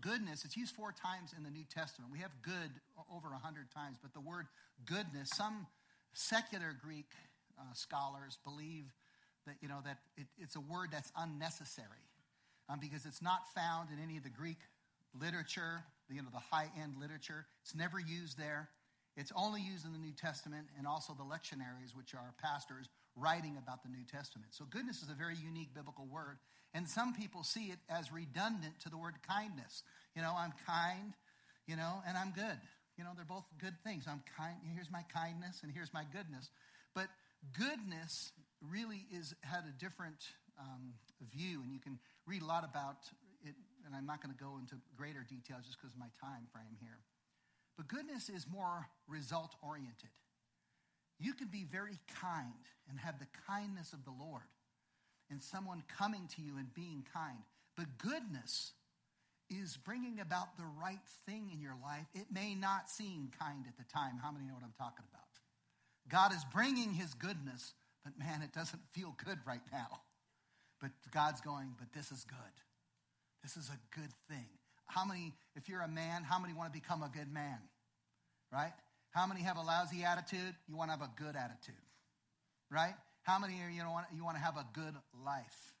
goodness, it's used four times in the New Testament. We have good over a hundred times, but the word goodness, some secular Greek uh, scholars believe that, you know, that it, it's a word that's unnecessary um, because it's not found in any of the Greek literature, you know, the high end literature. It's never used there. It's only used in the New Testament and also the lectionaries, which are pastors writing about the New Testament. So, goodness is a very unique biblical word. And some people see it as redundant to the word kindness. You know, I'm kind, you know, and I'm good. You know, they're both good things. I'm kind. Here's my kindness, and here's my goodness. But goodness really is had a different um, view, and you can read a lot about it. And I'm not going to go into greater details just because of my time frame here. But goodness is more result oriented. You can be very kind and have the kindness of the Lord and someone coming to you and being kind. But goodness is bringing about the right thing in your life. It may not seem kind at the time. How many know what I'm talking about? God is bringing his goodness, but man, it doesn't feel good right now. But God's going, but this is good. This is a good thing. How many, if you're a man, how many want to become a good man? Right? How many have a lousy attitude? You want to have a good attitude. Right? How many of you want, you want to have a good life?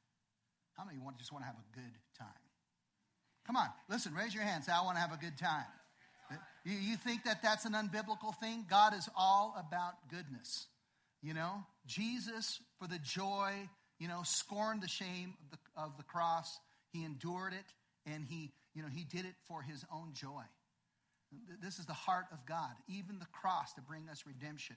How many want, just want to have a good time? Come on, listen, raise your hand. Say, I want to have a good time. You, you think that that's an unbiblical thing? God is all about goodness. You know, Jesus, for the joy, you know, scorned the shame of the, of the cross. He endured it, and he, you know, he did it for his own joy. This is the heart of God, even the cross to bring us redemption.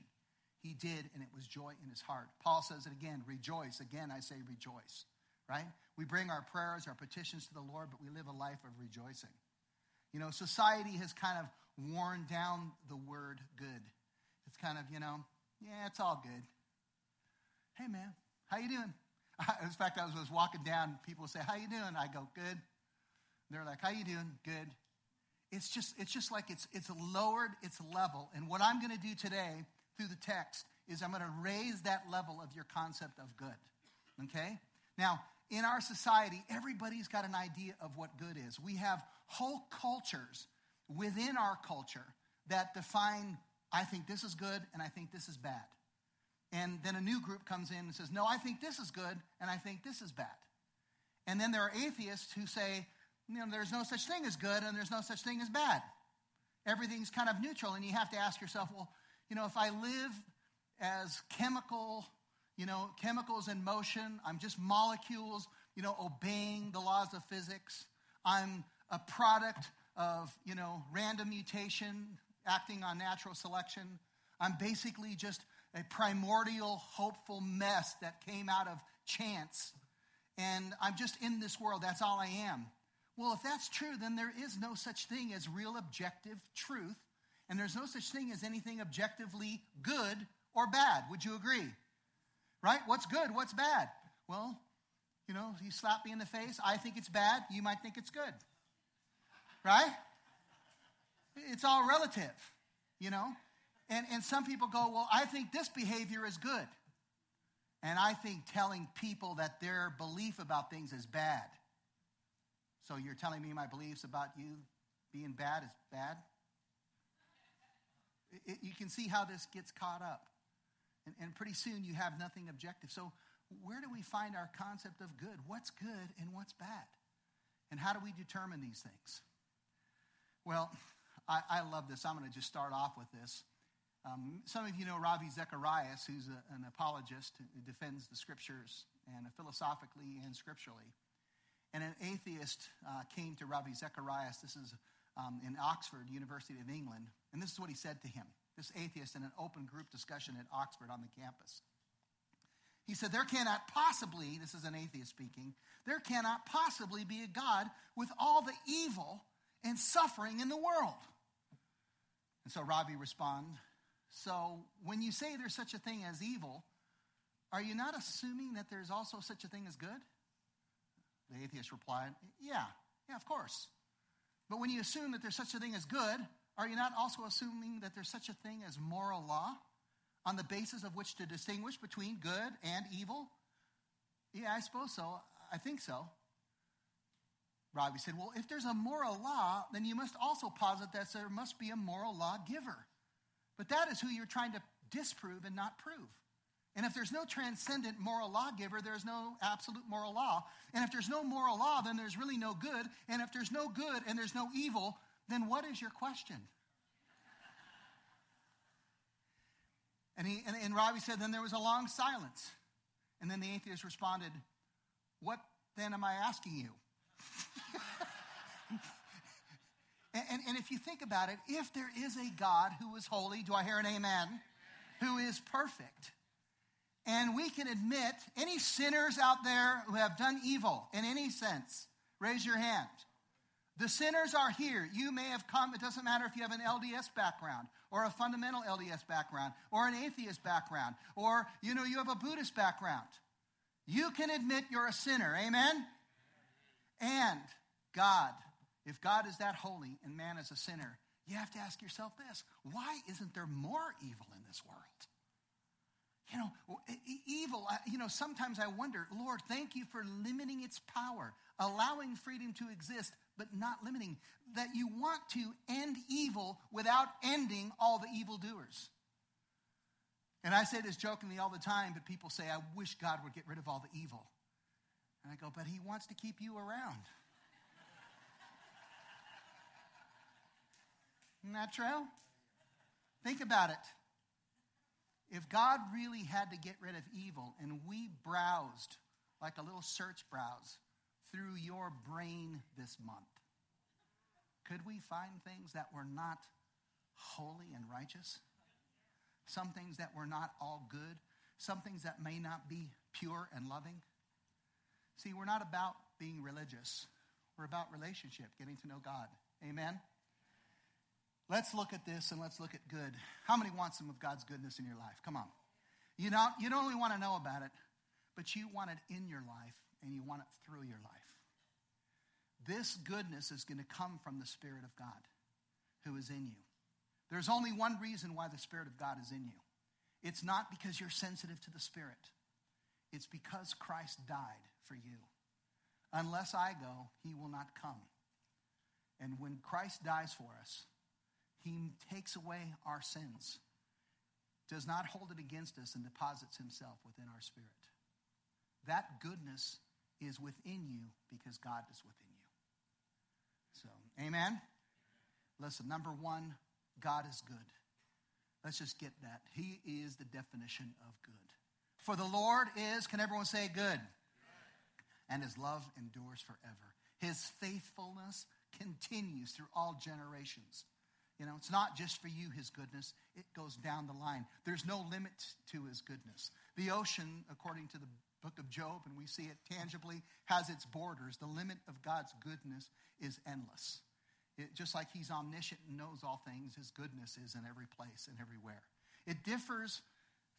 He did, and it was joy in his heart. Paul says it again rejoice. Again, I say rejoice, right? We bring our prayers, our petitions to the Lord, but we live a life of rejoicing. You know, society has kind of worn down the word good. It's kind of, you know, yeah, it's all good. Hey, man, how you doing? In fact, I was, was walking down, people would say, how you doing? I go, good. They're like, how you doing? Good. It's just, it's just like it's, it's lowered its level. And what I'm going to do today through the text is I'm going to raise that level of your concept of good. Okay? Now, in our society, everybody's got an idea of what good is. We have whole cultures within our culture that define, I think this is good and I think this is bad. And then a new group comes in and says, no, I think this is good and I think this is bad. And then there are atheists who say, you know, there's no such thing as good and there's no such thing as bad. Everything's kind of neutral. And you have to ask yourself, well, you know, if I live as chemical, you know, chemicals in motion, I'm just molecules, you know, obeying the laws of physics. I'm a product of, you know, random mutation acting on natural selection. I'm basically just a primordial, hopeful mess that came out of chance. And I'm just in this world. That's all I am. Well, if that's true, then there is no such thing as real objective truth. And there's no such thing as anything objectively good or bad. Would you agree? Right? What's good? What's bad? Well, you know, you slap me in the face. I think it's bad. You might think it's good. Right? It's all relative, you know? And, and some people go, well, I think this behavior is good. And I think telling people that their belief about things is bad. So you're telling me my beliefs about you being bad is bad? It, you can see how this gets caught up. And, and pretty soon you have nothing objective. So, where do we find our concept of good? What's good and what's bad? And how do we determine these things? Well, I, I love this. I'm going to just start off with this. Um, some of you know Ravi Zacharias, who's a, an apologist who defends the scriptures and philosophically and scripturally. And an atheist uh, came to Ravi Zacharias. This is um, in Oxford, University of England. And this is what he said to him this atheist in an open group discussion at Oxford on the campus. He said, There cannot possibly, this is an atheist speaking, there cannot possibly be a God with all the evil and suffering in the world. And so Ravi responded, So when you say there's such a thing as evil, are you not assuming that there's also such a thing as good? The atheist replied, Yeah, yeah, of course. But when you assume that there's such a thing as good, are you not also assuming that there's such a thing as moral law on the basis of which to distinguish between good and evil? Yeah, I suppose so. I think so. Ravi said, Well, if there's a moral law, then you must also posit that there must be a moral law giver. But that is who you're trying to disprove and not prove. And if there's no transcendent moral lawgiver, there's no absolute moral law. And if there's no moral law, then there's really no good. And if there's no good and there's no evil, then what is your question? And, he, and, and Ravi said, then there was a long silence. And then the atheist responded, What then am I asking you? and, and, and, if you think about it, if there is a God who is holy, do I hear an amen? Who is perfect. And we can admit any sinners out there who have done evil in any sense, raise your hand. The sinners are here. You may have come, it doesn't matter if you have an LDS background or a fundamental LDS background or an atheist background or you know you have a Buddhist background. You can admit you're a sinner. Amen. And God, if God is that holy and man is a sinner, you have to ask yourself this why isn't there more evil in this world? You know, evil, you know, sometimes I wonder, Lord, thank you for limiting its power, allowing freedom to exist, but not limiting. That you want to end evil without ending all the evildoers. And I say this jokingly all the time, but people say, I wish God would get rid of all the evil. And I go, but he wants to keep you around. Isn't that true? Think about it. If God really had to get rid of evil and we browsed like a little search browse through your brain this month, could we find things that were not holy and righteous? Some things that were not all good? Some things that may not be pure and loving? See, we're not about being religious. We're about relationship, getting to know God. Amen? Let's look at this and let's look at good. How many want some of God's goodness in your life? Come on. You don't, you don't only want to know about it, but you want it in your life and you want it through your life. This goodness is going to come from the Spirit of God who is in you. There's only one reason why the Spirit of God is in you it's not because you're sensitive to the Spirit, it's because Christ died for you. Unless I go, he will not come. And when Christ dies for us, he takes away our sins, does not hold it against us, and deposits himself within our spirit. That goodness is within you because God is within you. So, amen? Listen, number one, God is good. Let's just get that. He is the definition of good. For the Lord is, can everyone say good? and his love endures forever. His faithfulness continues through all generations. You know, it's not just for you, his goodness, it goes down the line. There's no limit to his goodness. The ocean, according to the book of Job, and we see it tangibly, has its borders. The limit of God's goodness is endless. It, just like he's omniscient and knows all things, his goodness is in every place and everywhere. It differs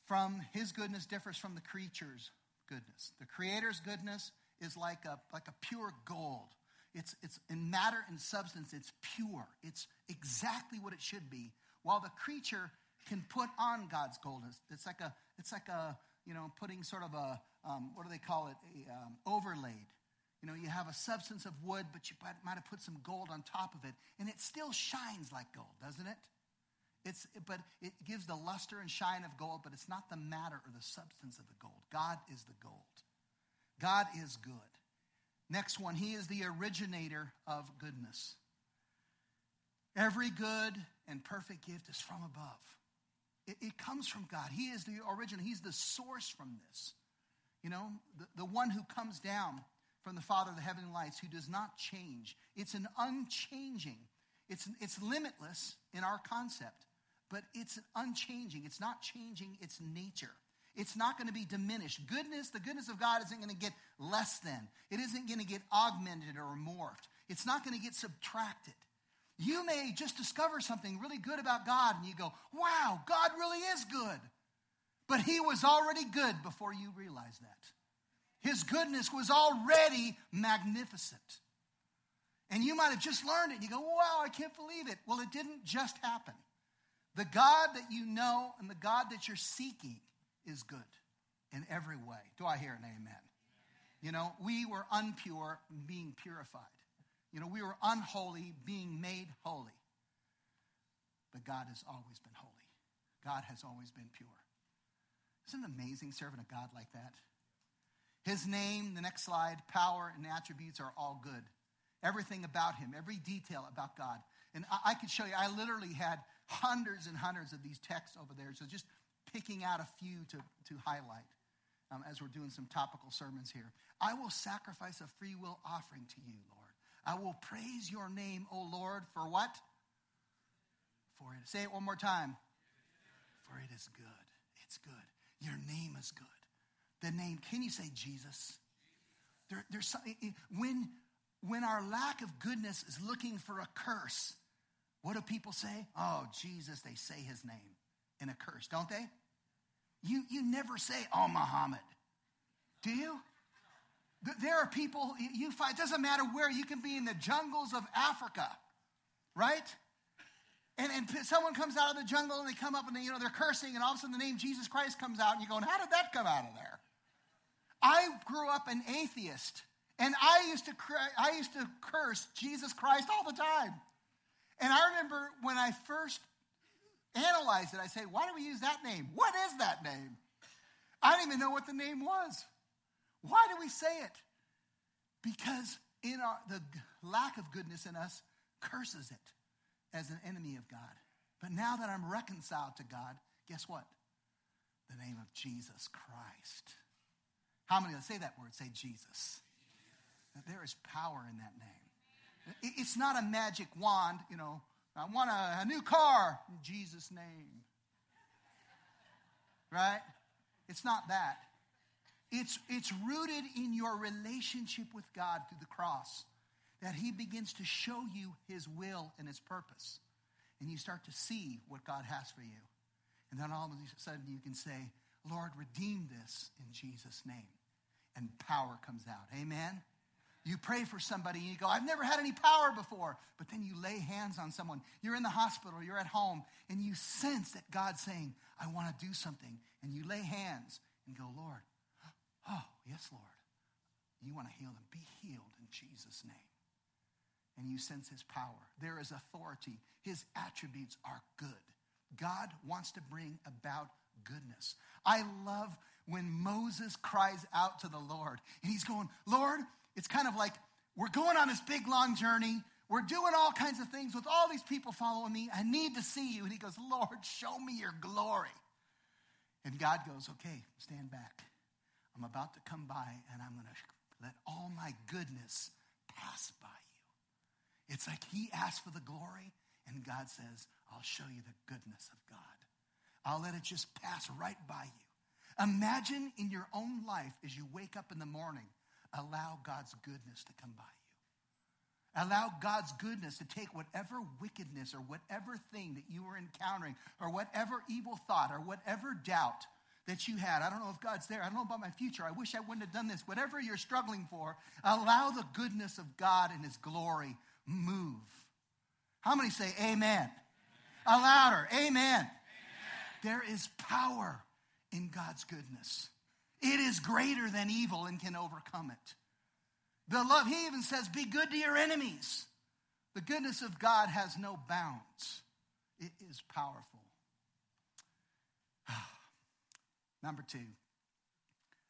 from, his goodness differs from the creature's goodness. The creator's goodness is like a, like a pure gold. It's, it's in matter and substance, it's pure. It's exactly what it should be. While the creature can put on God's gold. It's like a, it's like a, you know, putting sort of a, um, what do they call it? A, um, overlaid. You know, you have a substance of wood, but you might have put some gold on top of it, and it still shines like gold, doesn't it? It's, but it gives the luster and shine of gold, but it's not the matter or the substance of the gold. God is the gold. God is good. Next one, He is the originator of goodness. Every good and perfect gift is from above. It, it, comes from God. He is the origin. He's the source from this. You know, the, the one who comes down from the Father of the heavenly lights, who does not change. It's an unchanging. It's, it's limitless in our concept, but it's unchanging. It's not changing its nature. It's not going to be diminished. Goodness, the goodness of God isn't going to get less than. It isn't going to get augmented or morphed. It's not going to get subtracted. You may just discover something really good about God and you go, wow, God really is good. But He was already good before you realized that. His goodness was already magnificent. And you might have just learned it. And you go, wow, I can't believe it. Well, it didn't just happen. The God that you know and the God that you're seeking is good in every way. Do I hear an amen? You know, we were unpure, being purified. You know, we were unholy, being made holy. But God has always been holy. God has always been pure. Isn't it amazing serving a God like that? His name, the next slide, power and attributes are all good. Everything about him, every detail about God. And I, I could show you, I literally had hundreds and hundreds of these texts over there. So just picking out a few to, to highlight um, as we're doing some topical sermons here. I will sacrifice a free will offering to you, Lord. I will praise your name, O Lord, for what? For it. Say it one more time. For it is good. It's good. Your name is good. The name, can you say Jesus? There, there's when when our lack of goodness is looking for a curse, what do people say? Oh, Jesus, they say his name in a curse, don't they? You, you never say, oh, Muhammad. Do you? There are people you find, it doesn't matter where, you can be in the jungles of Africa, right? And, and someone comes out of the jungle and they come up and they, you know, they're cursing, and all of a sudden the name Jesus Christ comes out, and you're going, how did that come out of there? I grew up an atheist, and I used to, I used to curse Jesus Christ all the time. And I remember when I first analyzed it, I say, why do we use that name? What is that name? I didn't even know what the name was. Why do we say it? Because in our, the lack of goodness in us curses it as an enemy of God. But now that I'm reconciled to God, guess what? The name of Jesus Christ. How many of us say that word? Say Jesus. There is power in that name. It's not a magic wand, you know, I want a, a new car in Jesus' name. Right? It's not that. It's, it's rooted in your relationship with God through the cross that He begins to show you His will and His purpose. And you start to see what God has for you. And then all of a sudden you can say, Lord, redeem this in Jesus' name. And power comes out. Amen? You pray for somebody and you go, I've never had any power before. But then you lay hands on someone. You're in the hospital, you're at home, and you sense that God's saying, I want to do something. And you lay hands and go, Lord, oh, yes, Lord. You want to heal them. Be healed in Jesus' name. And you sense his power. There is authority. His attributes are good. God wants to bring about goodness. I love when Moses cries out to the Lord and he's going, Lord, it's kind of like we're going on this big long journey. We're doing all kinds of things with all these people following me. I need to see you. And he goes, Lord, show me your glory. And God goes, okay, stand back. I'm about to come by and I'm going to let all my goodness pass by you. It's like he asked for the glory and God says, I'll show you the goodness of God. I'll let it just pass right by you. Imagine in your own life as you wake up in the morning allow God's goodness to come by you. Allow God's goodness to take whatever wickedness or whatever thing that you were encountering or whatever evil thought or whatever doubt that you had. I don't know if God's there. I don't know about my future. I wish I wouldn't have done this. Whatever you're struggling for, allow the goodness of God and His glory move. How many say amen? amen. A louder, amen. amen. There is power in God's goodness. It is greater than evil and can overcome it. The love, he even says, be good to your enemies. The goodness of God has no bounds. It is powerful. Number two.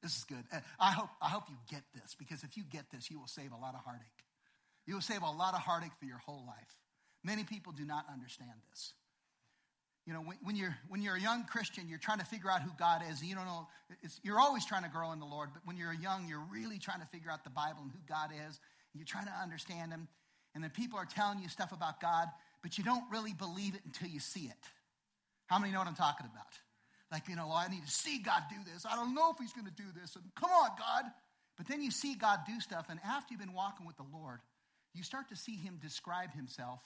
This is good. I hope, I hope you get this because if you get this, you will save a lot of heartache. You will save a lot of heartache for your whole life. Many people do not understand this. You know, when, when, you're, when you're a young Christian, you're trying to figure out who God is. You don't know, you're always trying to grow in the Lord, but when you're young, you're really trying to figure out the Bible and who God is. You're trying to understand Him. And then people are telling you stuff about God, but you don't really believe it until you see it. How many know what I'm talking about? Like, you know, well, I need to see God do this. I don't know if He's going to do this. And come on, God. But then you see God do stuff, and after you've been walking with the Lord, you start to see Him describe Himself,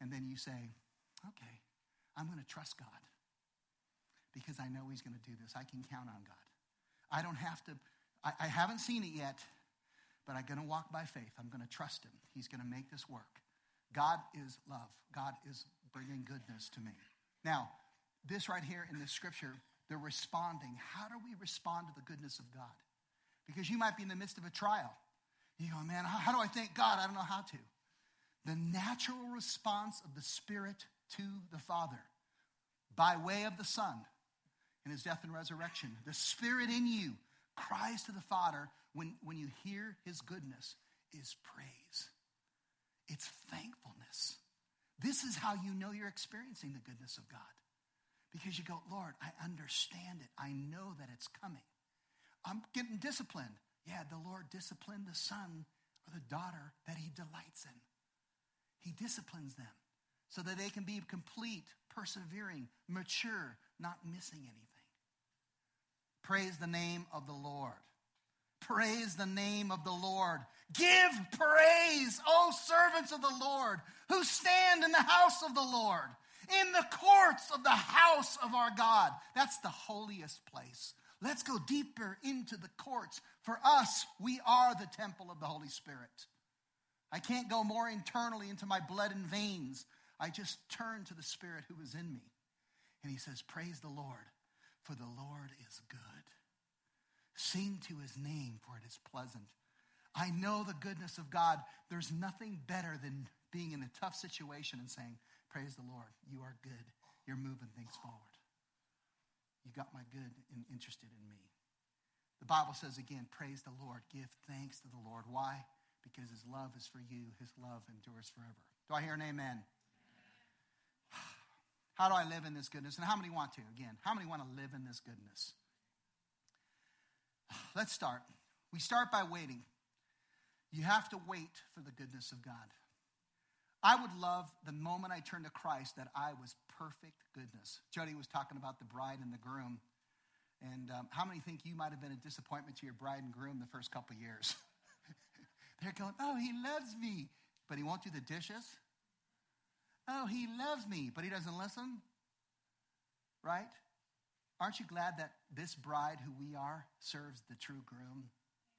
and then you say, okay, I'm going to trust God because I know He's going to do this. I can count on God. I don't have to, I, I haven't seen it yet, but I'm going to walk by faith. I'm going to trust Him. He's going to make this work. God is love, God is bringing goodness to me. Now, this right here in the scripture, the responding. How do we respond to the goodness of God? Because you might be in the midst of a trial. You go, man, how, how do I thank God? I don't know how to. The natural response of the Spirit to the Father by way of the Son in his death and resurrection. The Spirit in you cries to the Father when, when you hear his goodness is praise. It's thankfulness. This is how you know you're experiencing the goodness of God. Because you go, Lord, I understand it. I know that it's coming. I'm getting disciplined. Yeah, the Lord disciplined the son or the daughter that he delights in. He disciplines them so that they can be complete, persevering, mature, not missing anything. Praise the name of the Lord. Praise the name of the Lord. Give praise, O servants of the Lord, who stand in the house of the Lord, in the courts of the house of our God. That's the holiest place. Let's go deeper into the courts. For us, we are the temple of the Holy Spirit. I can't go more internally into my blood and veins. I just turn to the Spirit who is in me. And he says, Praise the Lord, for the Lord is good. Sing to his name, for it is pleasant. I know the goodness of God. There's nothing better than being in a tough situation and saying, Praise the Lord, you are good. You're moving things forward. You got my good and interested in me. The Bible says again, Praise the Lord. Give thanks to the Lord. Why? Because his love is for you, his love endures forever. Do I hear an amen? How do I live in this goodness? And how many want to? Again, how many want to live in this goodness? Let's start. We start by waiting. You have to wait for the goodness of God. I would love the moment I turned to Christ that I was perfect goodness. Jody was talking about the bride and the groom. And um, how many think you might have been a disappointment to your bride and groom the first couple years? They're going, oh, he loves me, but he won't do the dishes. Oh, he loves me, but he doesn't listen. Right? Aren't you glad that this bride who we are serves the true groom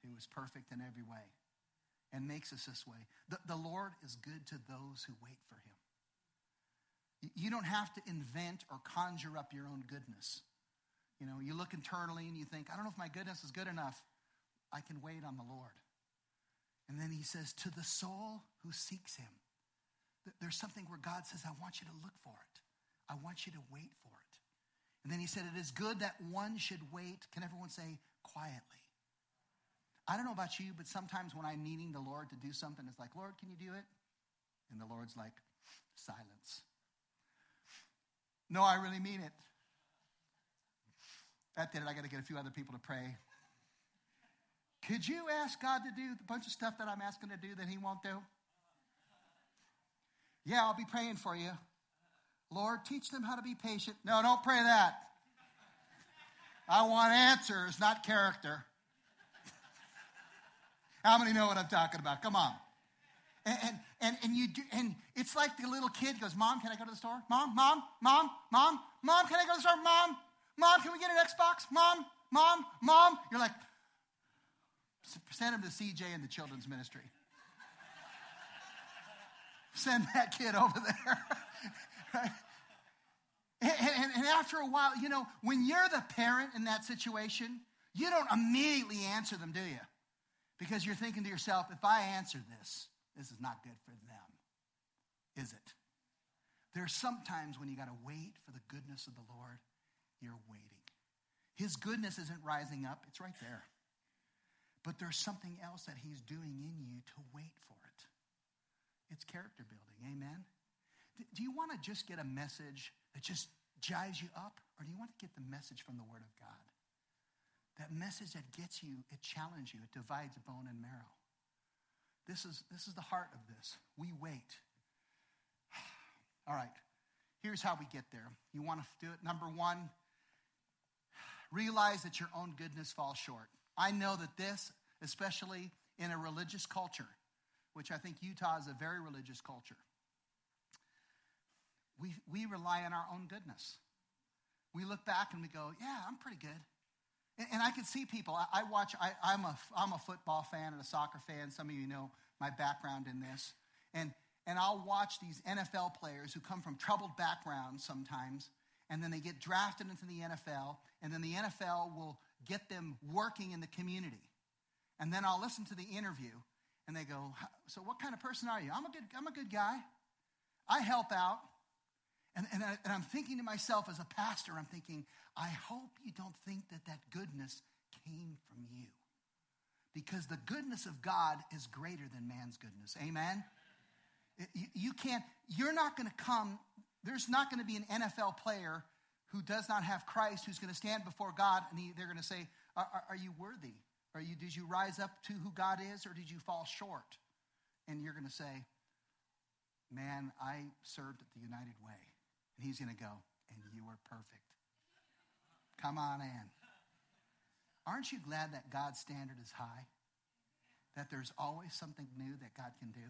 who is perfect in every way and makes us this way? The, the Lord is good to those who wait for him. You don't have to invent or conjure up your own goodness. You know, you look internally and you think, I don't know if my goodness is good enough. I can wait on the Lord. And then he says, To the soul who seeks him. There's something where God says, I want you to look for it. I want you to wait for it. And then he said, It is good that one should wait. Can everyone say quietly? I don't know about you, but sometimes when I'm needing the Lord to do something, it's like, Lord, can you do it? And the Lord's like, silence. No, I really mean it. That did it. I got to get a few other people to pray. Could you ask God to do a bunch of stuff that I'm asking to do that He won't do? Yeah, I'll be praying for you. Lord, teach them how to be patient. No, don't pray that. I want answers, not character. How many know what I'm talking about? Come on. And, and, and, you do, and it's like the little kid goes, Mom, can I go to the store? Mom, Mom, Mom, Mom, Mom, can I go to the store? Mom, Mom, can we get an Xbox? Mom, Mom, Mom. You're like, send him to CJ and the children's ministry. Send that kid over there. right? And, and, and, after a while, you know, when you're the parent in that situation, you don't immediately answer them, do you? Because you're thinking to yourself, if I answer this, this is not good for them, is it? There There's sometimes when you got to wait for the goodness of the Lord, you're waiting. His goodness isn't rising up, it's right there. But there's something else that He's doing in you to wait for. It's character building. Amen? Do you want to just get a message that just jives you up? Or do you want to get the message from the Word of God? That message that gets you, it challenges you, it divides bone and marrow. This is, this is the heart of this. We wait. All right, here's how we get there. You want to do it? Number one, realize that your own goodness falls short. I know that this, especially in a religious culture, which I think Utah is a very religious culture, we, we rely on our own goodness. We look back and we go, yeah, I'm pretty good. And, and I can see people. I, I watch, I, I'm, a, I'm a football fan and a soccer fan. Some of you know my background in this. And, and I'll watch these NFL players who come from troubled backgrounds sometimes, and then they get drafted into the NFL, and then the NFL will get them working in the community. And then I'll listen to the interview, And they go, So what kind of person are you? I'm a good, I'm a good guy. I help out. And, and, I, and I'm thinking to myself as a pastor, I'm thinking, I hope you don't think that that goodness came from you. Because the goodness of God is greater than man's goodness. Amen? You, you can't, you're not going to come, there's not going to be an NFL player who does not have Christ who's going to stand before God and he, they're going to say, are, are, are, you worthy? Are you, did you rise up to who God is or did you fall short? And you're going to say, Man, I served at the United Way. And he's going to go, And you were perfect. Come on in. Aren't you glad that God's standard is high? That there's always something new that God can do?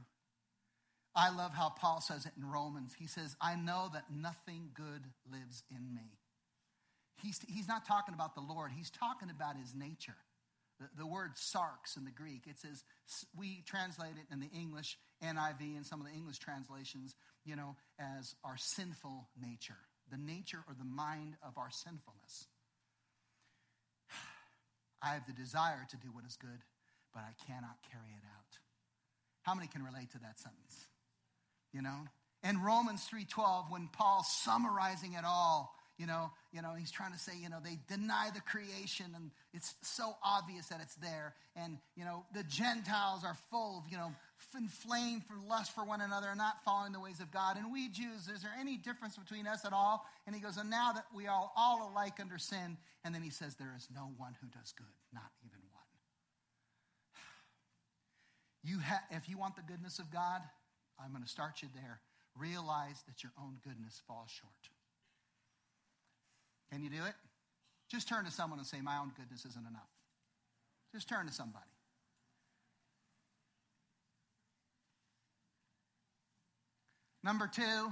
I love how Paul says it in Romans. He says, I know that nothing good lives in me. He's, he's not talking about the Lord, he's talking about his nature. The, the word sarx in the Greek, it says, we translate it in the English, NIV, and some of the English translations, you know, as our sinful nature, the nature or the mind of our sinfulness. I have the desire to do what is good, but I cannot carry it out. How many can relate to that sentence? You know? In Romans 3:12 when Paul's summarizing it all, you know, you know, he's trying to say, you know, they deny the creation and it's so obvious that it's there. And, you know, the Gentiles are full of, you know, inflamed for lust for one another and not following the ways of God. And we Jews, is there any difference between us at all? And he goes, and now that we are all alike under sin. And then he says, there is no one who does good, not even one. You ha- if you want the goodness of God, I'm going to start you there. Realize that your own goodness falls short. Can you do it? Just turn to someone and say, My own goodness isn't enough. Just turn to somebody. Number two,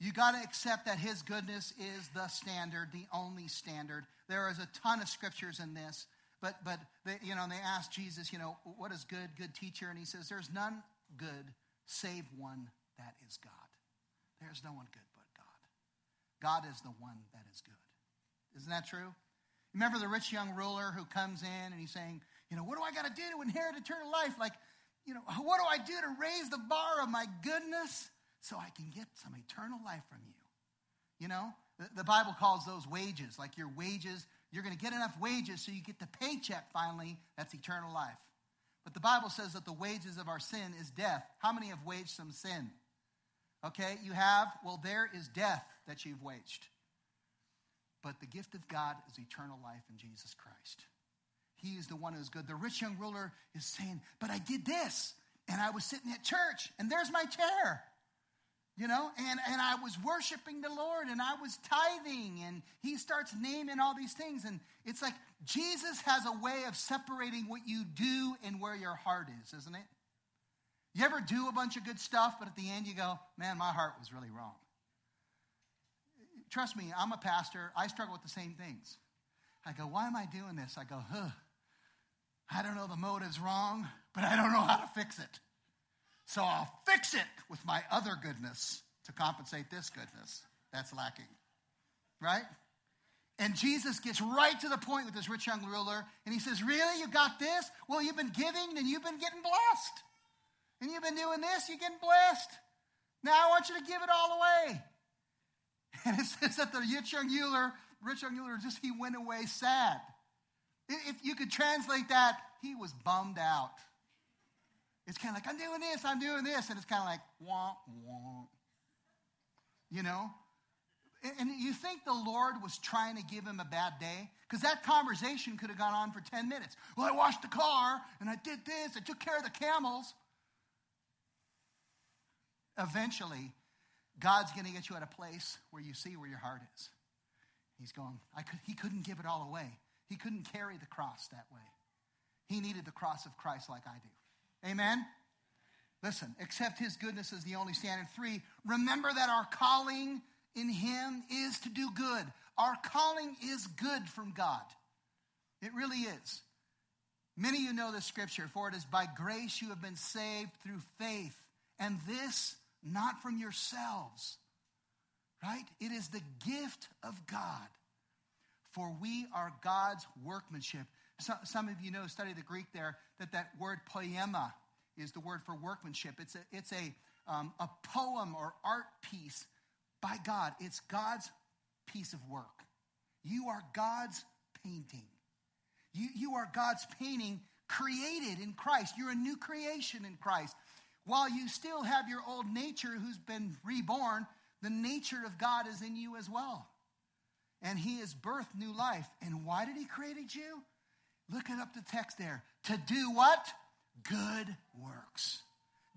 you got to accept that his goodness is the standard, the only standard. There is a ton of scriptures in this, but but they, you know, they asked Jesus, you know, what is good, good teacher, and he says, "There's none good save one that is God. There's no one good God. Is the one that is good. Isn't that true? Remember the rich young ruler who comes in and he's saying, you know, what do I got to do to inherit eternal life? Like, you know, what do I do to raise the bar of my goodness so I can get some eternal life from you? You know, the, the Bible calls those wages, like your wages. You're going to get enough wages so you get the paycheck finally. That's eternal life. But the Bible says that the wages of our sin is death. How many have waged some sin? Okay, you have? Well, there is death that you've waged. But the gift of God is eternal life in Jesus Christ. He is the one who is good. The rich young ruler is saying, But I did this, and I was sitting at church, and there's my chair you know and and i was worshiping the lord and i was tithing and he starts naming all these things and it's like jesus has a way of separating what you do and where your heart is isn't it you ever do a bunch of good stuff but at the end you go man my heart was really wrong trust me i'm a pastor i struggle with the same things i go why am i doing this i go huh i don't know the motive's wrong but i don't know how to fix it so I'll fix it with my other goodness to compensate this goodness that's lacking. Right? And Jesus gets right to the point with this rich young ruler, and he says, Really? You got this? Well, you've been giving, and you've been getting blessed. And you've been doing this, you're getting blessed. Now I want you to give it all away. And it says that the rich young ruler, rich young ruler, just he went away sad. If you could translate that, he was bummed out. It's kind of like, I'm doing this, I'm doing this. And it's kind of like. You know? And you think the Lord was trying to give him a bad day? Because that conversation could have gone on for 10 minutes. Well, I washed the car and I did this, I took care of the camels. Eventually, God's going to get you at a place where you see where your heart is. He's going, I could, he couldn't give it all away. He couldn't carry the cross that way. He needed the cross of Christ like I do. Amen? Listen, accept his goodness as the only standard. Three, remember that our calling in him is to do good. Our calling is good from God. It really is. Many of you know this scripture, for it is by grace you have been saved through faith, and this not from yourselves, right? It is the gift of God. For we are God's workmanship, some of you know, study the Greek there, that that word poema is the word for workmanship. It's a, it's a, um, a poem or art piece by God. It's God's piece of work. You are God's painting. You, you are God's painting created in Christ. You're a new creation in Christ. While you still have your old nature who's been reborn, the nature of God is in you as well. And He has birthed new life. And why did He create you? Look it up the text there. To do what? Good works.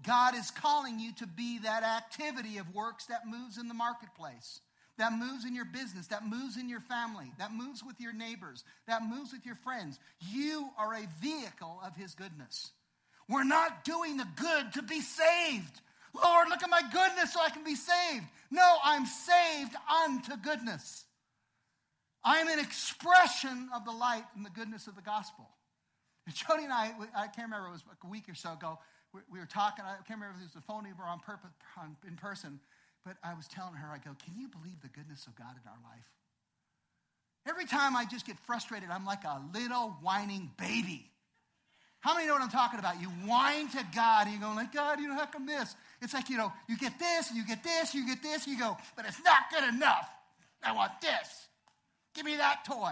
God is calling you to be that activity of works that moves in the marketplace, that moves in your business, that moves in your family, that moves with your neighbors, that moves with your friends. You are a vehicle of His goodness. We're not doing the good to be saved. Lord, look at my goodness so I can be saved. No, I'm saved unto goodness. I'm an expression of the light and the goodness of the gospel. And Jody and I, I can't remember, it was a week or so ago, we, we were talking. I can't remember if it was a phone or on purpose, on, in person, but I was telling her, I go, Can you believe the goodness of God in our life? Every time I just get frustrated, I'm like a little whining baby. How many know what I'm talking about? You whine to God and you go like, God, you know, how come this? It's like, you know, you get this, you get this, you get this, you go, but it's not good enough. I want this. Give me that toy.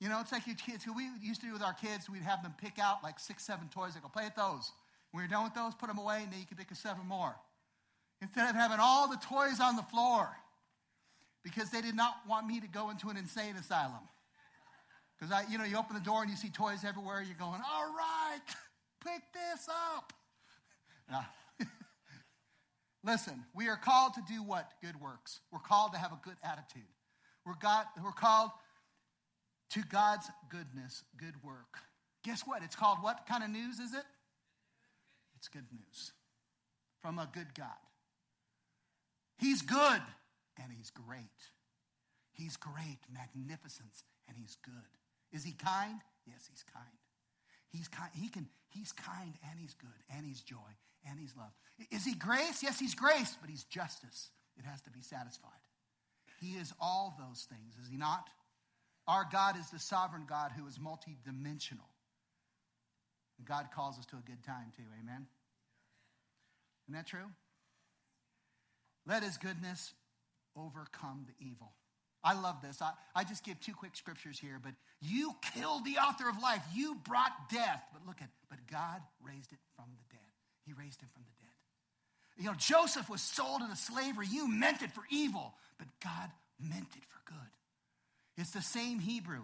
You know, it's like you kids who we used to do with our kids, we'd have them pick out like six, seven toys. They go, play with those. When you're done with those, put them away, and then you can pick a seven more. Instead of having all the toys on the floor, because they did not want me to go into an insane asylum. Because I, you know, you open the door and you see toys everywhere. You're going, all right, pick this up. Now, listen, we are called to do what? Good works. We're called to have a good attitude. We're, God, we're called to God's goodness, good work. Guess what? It's called what kind of news is it? It's good news from a good God. He's good and he's great. He's great, magnificence, and he's good. Is he kind? Yes, he's kind. He's kind. He can, he's kind and he's good and he's joy and he's love. Is he grace? Yes, he's grace, but he's justice. It has to be satisfied. He is all those things, is he not? Our God is the sovereign God who is multidimensional. God calls us to a good time too. Amen? Isn't that true? Let his goodness overcome the evil. I love this. I, I just give two quick scriptures here, but you killed the author of life. You brought death. But look at, but God raised it from the dead. He raised him from the dead. You know, Joseph was sold into slavery. You meant it for evil, but God meant it for good. It's the same Hebrew.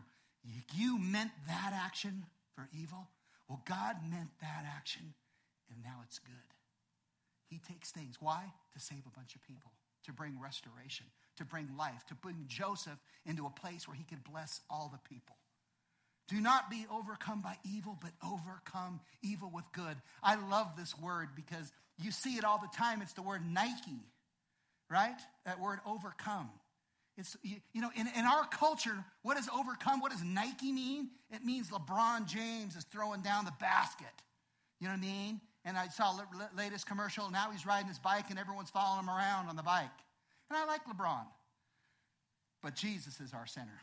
You meant that action for evil. Well, God meant that action, and now it's good. He takes things. Why? To save a bunch of people, to bring restoration, to bring life, to bring Joseph into a place where he could bless all the people. Do not be overcome by evil, but overcome evil with good. I love this word because you see it all the time. It's the word Nike, right? That word overcome. It's, you, you know, in, in our culture, what does overcome, what does Nike mean? It means LeBron James is throwing down the basket. You know what I mean? And I saw the latest commercial. Now he's riding his bike and everyone's following him around on the bike. And I like LeBron. But Jesus is our center.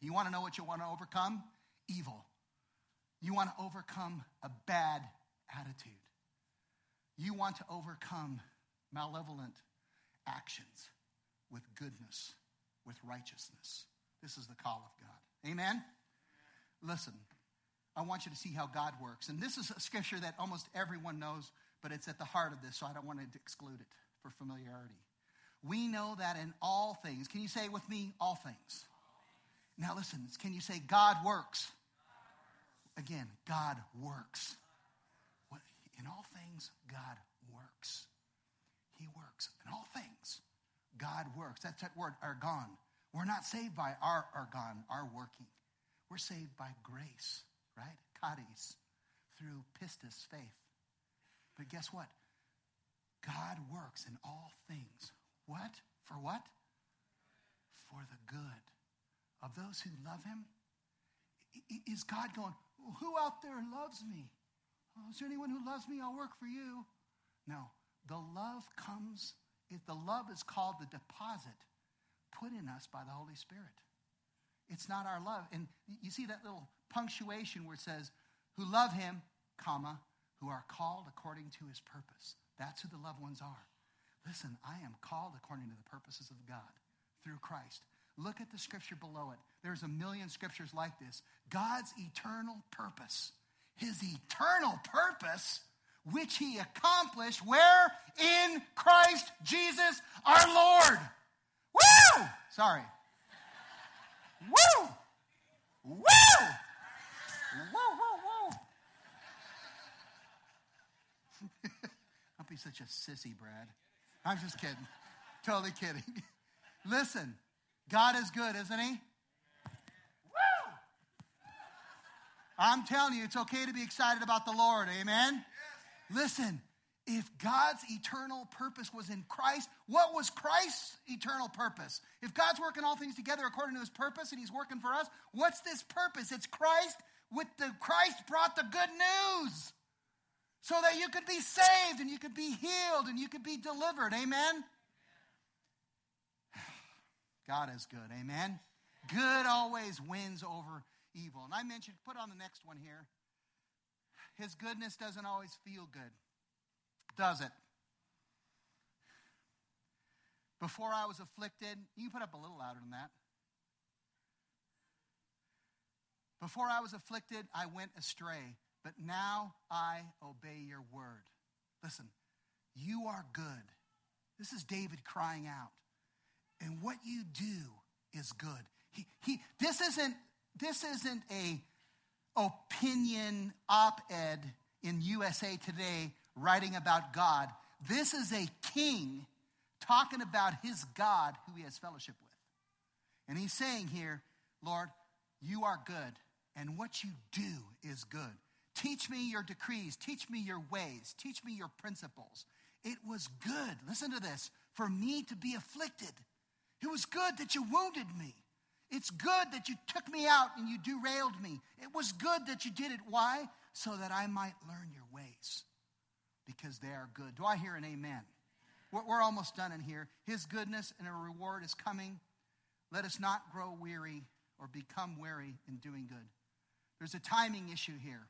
You want to know what you want to overcome? Evil. You want to overcome a bad attitude. You want to overcome malevolent actions with goodness, with righteousness. This is the call of God. Amen? Listen, I want you to see how God works. And this is a scripture that almost everyone knows, but it's at the heart of this, so I don't want to exclude it for familiarity. We know that in all things, can you say with me, all things? Now listen, can you say God works? Again, God works. In all things, God works. He works in all things. God works. That's that word, ergon. We're not saved by our ergon, our working. We're saved by grace, right? Charis, through pistis, faith. But guess what? God works in all things. What? For what? For the good of those who love him. Is God going, who out there loves me? Oh, is there anyone who loves me? I'll work for you. No, the love comes the love is called the deposit put in us by the Holy Spirit. It's not our love. And you see that little punctuation where it says, who love him, comma, who are called according to his purpose. That's who the loved ones are. Listen, I am called according to the purposes of God through Christ. Look at the scripture below it. There's a million scriptures like this. God's eternal purpose, his eternal purpose, which he accomplished where? In Christ Jesus our Lord. Woo! Sorry. Woo! Woo! Woo, woo, woo. Don't be such a sissy, Brad. I'm just kidding. Totally kidding. Listen, God is good, isn't He? Woo! I'm telling you, it's okay to be excited about the Lord. Amen? Listen, if God's eternal purpose was in Christ, what was Christ's eternal purpose? If God's working all things together according to his purpose and he's working for us, what's this purpose? It's Christ with the Christ brought the good news so that you could be saved and you could be healed and you could be delivered. Amen. God is good. Amen. Good always wins over evil. And I mentioned, put on the next one here. His goodness doesn't always feel good, does it? Before I was afflicted, you put up a little louder than that. Before I was afflicted, I went astray, but now I obey your word. Listen, you are good. This is David crying out. And what you do is good. He, he, this isn't, this isn't a opinion op-ed in USA Today writing about God. This is a king talking about his God who he has fellowship with. And he's saying here, Lord, you are good, and what you do is good. Teach me your decrees, teach me your ways, teach me your principles. It was good, listen to this, for me to be afflicted. It was good that you wounded me. It's good that you took me out and you derailed me. It was good that you did it. Why? So that I might learn your ways because they are good. Do I hear an amen? We're almost done in here. His goodness and a reward is coming. Let us not grow weary or become weary in doing good. There's a timing issue here.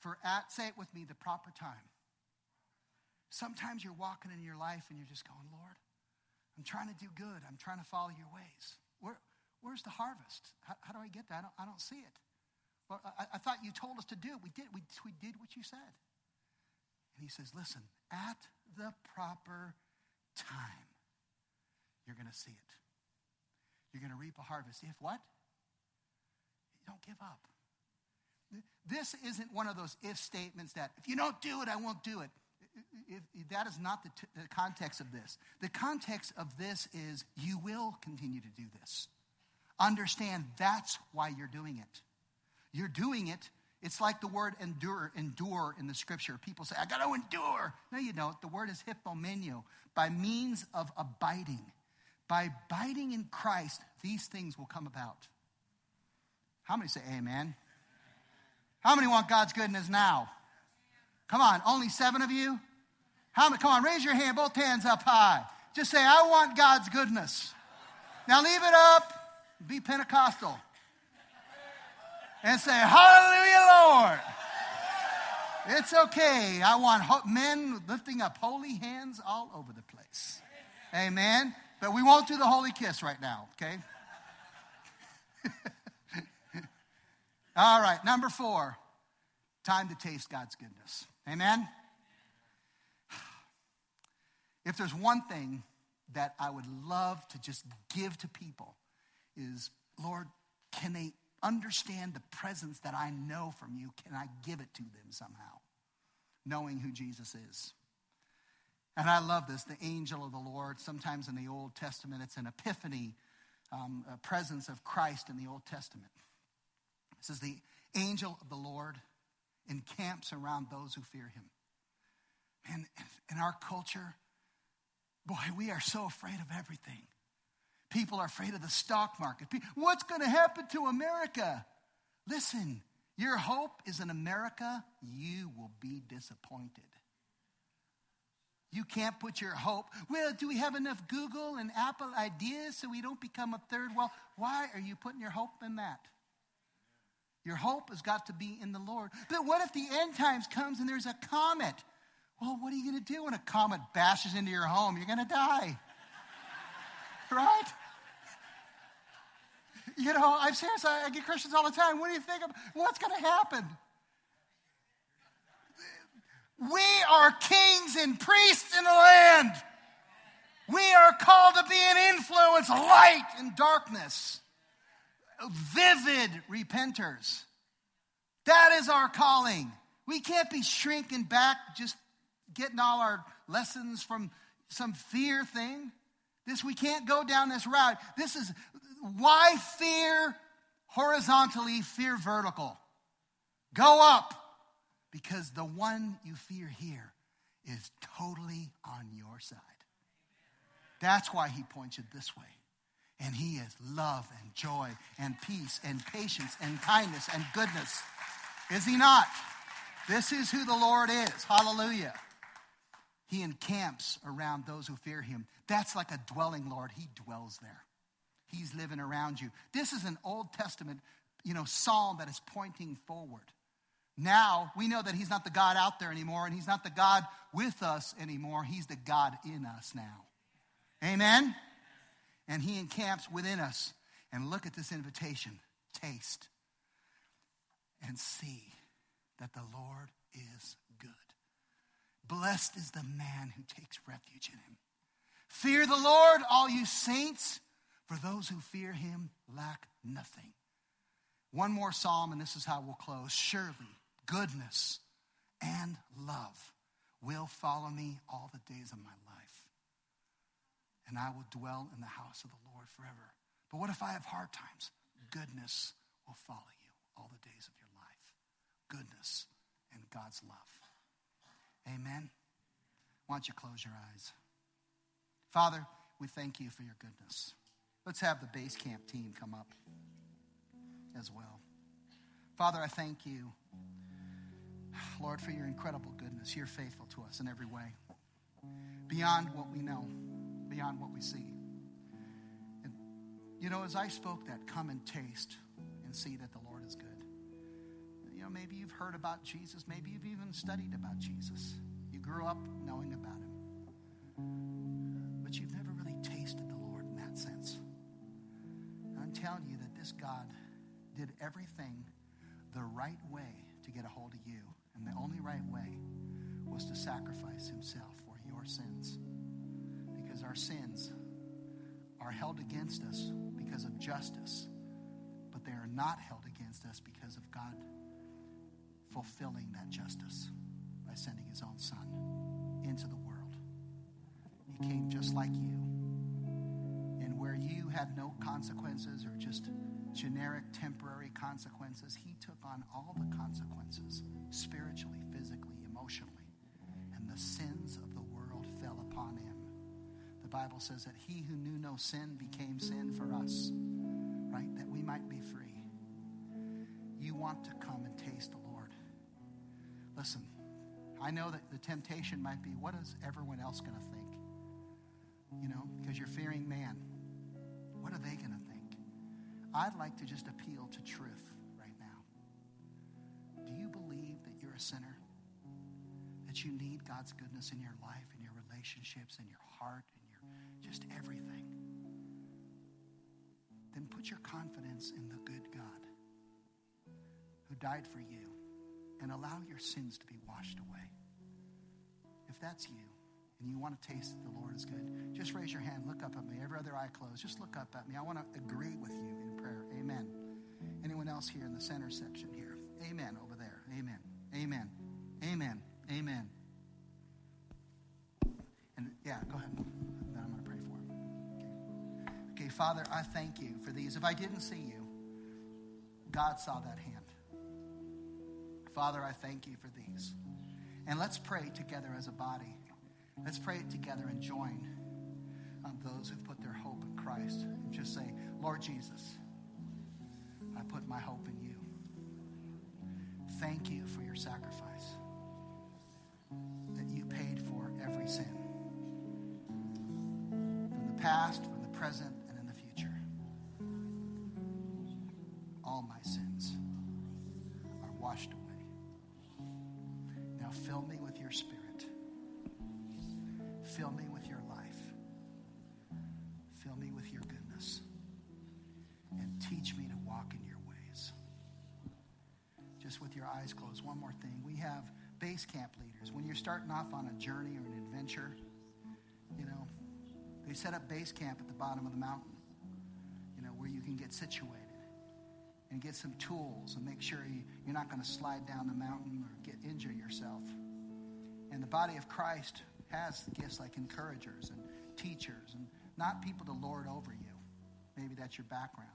For at, say it with me, the proper time. Sometimes you're walking in your life and you're just going, Lord, I'm trying to do good. I'm trying to follow your ways. Where, where's the harvest? How, how, do I get that? I don't, I don't see it. Well, I, I, thought you told us to do it. We did. We, we did what you said. And he says, listen, at the proper time, you're going to see it. You're going to reap a harvest. If what? You don't give up. This isn't one of those if statements that if you don't do it, I won't do it. that is not the, t- the context of this. The context of this is you will continue to do this. Understand that's why you're doing it. You're doing it. It's like the word endure, endure in the scripture. People say, I got to endure. No, you don't. The word is hypomeneo, by means of abiding. By abiding in Christ, these things will come about. How many say amen? How many want God's goodness now? Come on, only seven of you? How many? Come on, raise your hand, both hands up high. Just say, I want God's goodness. Now leave it up, be Pentecostal. And say, Hallelujah, Lord. It's okay. I want men lifting up holy hands all over the place. Amen. But we won't do the holy kiss right now, okay? all right, number four time to taste God's goodness. Amen. If there's one thing that I would love to just give to people is, Lord, can they understand the presence that I know from you? Can I give it to them somehow? Knowing who Jesus is. And I love this the angel of the Lord. Sometimes in the Old Testament, it's an epiphany, um, a presence of Christ in the Old Testament. It says, The angel of the Lord encamps around those who fear him. And in our culture, boy, we are so afraid of everything. People are afraid of the stock market. What's going to happen to America? Listen, your hope is in America, you will be disappointed. You can't put your hope. Well, do we have enough Google and Apple ideas so we don't become a third world? Why are you putting your hope in that? Your hope has got to be in the Lord. But what if the end times comes and there's a comet? Well, what are you going to do when a comet bashes into your home? You're going to die. right? You know, I'm serious. I get Christians all the time. What do you think of what's going to happen? We are kings and priests in the land. We are called to be an influence, light in darkness, vivid repenters. That is our calling. We can't be shrinking back, just getting all our lessons from some fear thing. This we can't go down this route. This is why fear horizontally, fear vertical. Go up because the one you fear here is totally on your side. That's why he points it this way. And he is love and joy and peace and patience and kindness and goodness. Is he not? This is who the Lord is. Hallelujah. He encamps around those who fear him. That's like a dwelling, Lord. He dwells there. He's living around you. This is an Old Testament, you know, psalm that is pointing forward. Now we know that he's not the God out there anymore, and he's not the God with us anymore. He's the God in us now. Amen? And he encamps within us. And look at this invitation taste and see that the Lord is good. Blessed is the man who takes refuge in him. Fear the Lord, all you saints, for those who fear him lack nothing. One more psalm, and this is how we'll close. Surely goodness and love will follow me all the days of my life, and I will dwell in the house of the Lord forever. But what if I have hard times? Goodness will follow you all the days of your life. Goodness and God's love. Amen. Why don't you close your eyes? Father, we thank you for your goodness. Let's have the base camp team come up as well. Father, I thank you, Lord, for your incredible goodness. You're faithful to us in every way, beyond what we know, beyond what we see. And, you know, as I spoke that, come and taste and see that the Lord is good. You know, maybe you've heard about Jesus, maybe you've even studied about Jesus. You grew up knowing about him, but you've never really tasted the Lord in that sense I'm telling you that this God did everything the right way to get a hold of you. And the only right way was to sacrifice himself for your sins. Our sins are held against us because of justice, but they are not held against us because of God fulfilling that justice by sending his own son into the world. He came just like you And where you had no consequences or just generic temporary consequences. He took on all the consequences spiritually, physically, emotionally. And the sins of the world fell upon him. Bible says that he who knew no sin became sin for us, right? That we might be free. You want to come and taste the Lord. Listen, I know that the temptation might be what is everyone else going to think? You know, because you're fearing man. What are they going to think? I'd like to just appeal to truth right now. Do you believe that you're a sinner? That you need God's goodness in your life, in your relationships, in your heart, just everything? Then put your confidence in the good God who died for you and allow your sins to be washed away. If that's you, and you want to taste that the Lord is good, just raise your hand. Look up at me. Every other eye closed. Just look up at me. I want to agree with you in prayer. Amen. Anyone else here in the center section here? Amen. Over there. Amen. Amen. Amen. Amen. And yeah, go ahead. Father, I thank you for these. If I didn't see you, God saw that hand. Father, I thank you for these. And let's pray together as a body. Let's pray it together and join um, those who've put their hope in Christ and just say, Lord Jesus, I put my hope in you. Thank you for your sacrifice that you paid for every sin from the past, from the present, my sins are washed away. Now fill me with your spirit. Fill me with your life. Fill me with your goodness. And teach me to walk in your ways. Just with your eyes closed, one more thing. We have base camp leaders. When you're starting off on a journey or an adventure, you know, they set up base camp at the bottom of the mountain, you know, where you can get situated and get some tools and make sure you, you're not going to slide down the mountain or get injure yourself. And the body of Christ has gifts like encouragers and teachers and not people to lord over you. Maybe that's your background.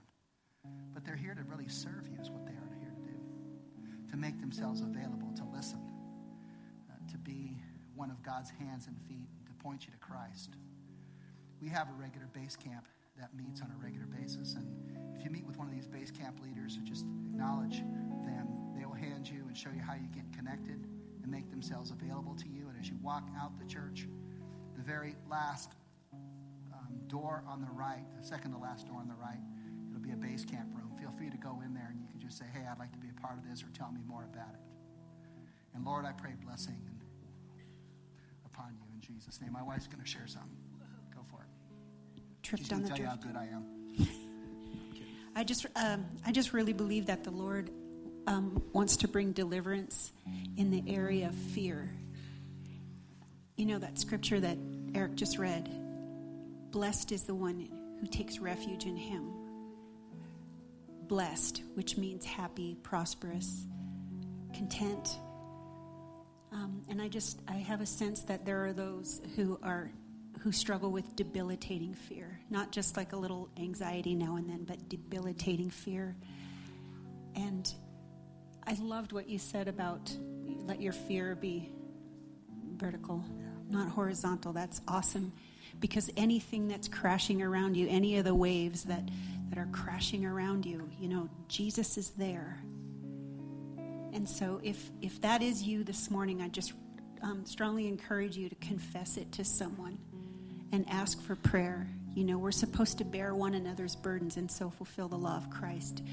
But they're here to really serve you, is what they are here to do. To make themselves available, to listen, uh, to be one of God's hands and feet, to point you to Christ. We have a regular base camp that meets on a regular basis. And if you meet with one of these base camp leaders, just acknowledge them. They will hand you and show you how you get connected and make themselves available to you. And as you walk out the church, the very last um, door on the right, the second to last door on the right, it'll be a base camp room. Feel free to go in there and you can just say, hey, I'd like to be a part of this or tell me more about it. And Lord, I pray blessing upon you in Jesus' name. My wife's going to share something. Go for it. Trip She's down going to tell you how good I am. I just, um, I just really believe that the Lord um, wants to bring deliverance in the area of fear. You know that scripture that Eric just read. Blessed is the one who takes refuge in Him. Blessed, which means happy, prosperous, content. Um, and I just, I have a sense that there are those who are who struggle with debilitating fear, not just like a little anxiety now and then, but debilitating fear. And I loved what you said about let your fear be vertical, not horizontal. That's awesome. Because anything that's crashing around you, any of the waves that, that are crashing around you, you know, Jesus is there. And so if if that is you this morning, I just um, strongly encourage you to confess it to someone and ask for prayer. You know, we're supposed to bear one another's burdens and so fulfill the law of Christ.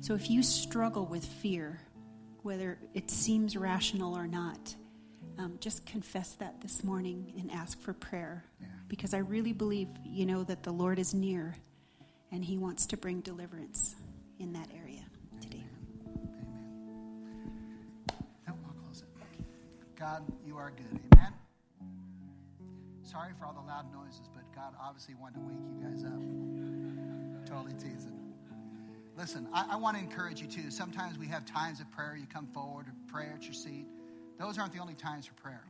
So if you struggle with fear, whether it seems rational or not, um, just confess that this morning and ask for prayer. Yeah. Because I really believe, you know, that the Lord is near and He wants to bring deliverance in that area today. Amen. No, I'll close it. God, you are good. Amen. Sorry for all the loud noises, but God obviously wanted to wake you guys up. Totally teasing. Listen, I, I want to encourage you too. Sometimes we have times of prayer. You come forward or pray at your seat. Those aren't the only times for prayer.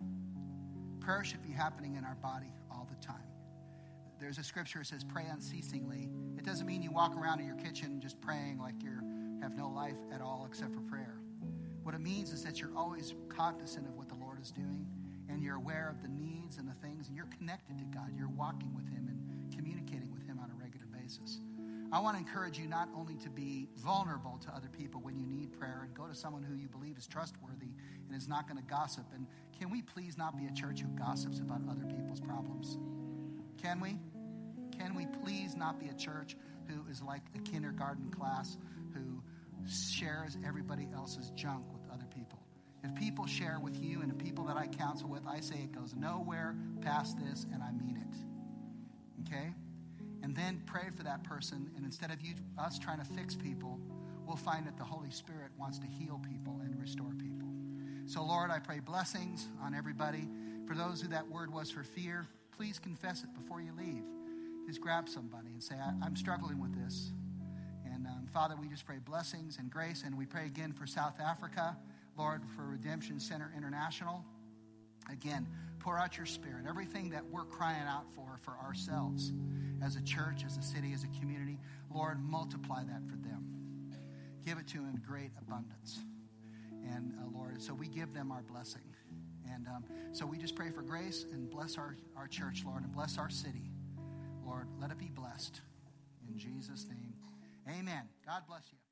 Prayer should be happening in our body all the time. There's a scripture that says, pray unceasingly. It doesn't mean you walk around in your kitchen just praying like you have no life at all except for prayer. What it means is that you're always cognizant of what the Lord is doing and you're aware of the needs and the things and you're connected to God. You're walking with Him and communicating with Him on a regular basis. I want to encourage you not only to be vulnerable to other people when you need prayer and go to someone who you believe is trustworthy and is not going to gossip. And can we please not be a church who gossips about other people's problems? Can we? Can we please not be a church who is like a kindergarten class who shares everybody else's junk? If people share with you and the people that I counsel with, I say it goes nowhere past this, and I mean it. Okay? And then pray for that person, and instead of you us trying to fix people, we'll find that the Holy Spirit wants to heal people and restore people. So, Lord, I pray blessings on everybody. For those who that word was for fear, please confess it before you leave. Just grab somebody and say, I, am struggling with this. And um, Father, we just pray blessings and grace, and we pray again for South Africa, Lord, for Redemption Center International. Again, pour out your spirit. Everything that we're crying out for for ourselves as a church, as a city, as a community, Lord, multiply that for them. Give it to them in great abundance. And uh, Lord, so we give them our blessing. And um, so we just pray for grace and bless our, our church, Lord, and bless our city. Lord, let it be blessed. In Jesus' name, amen. God bless you.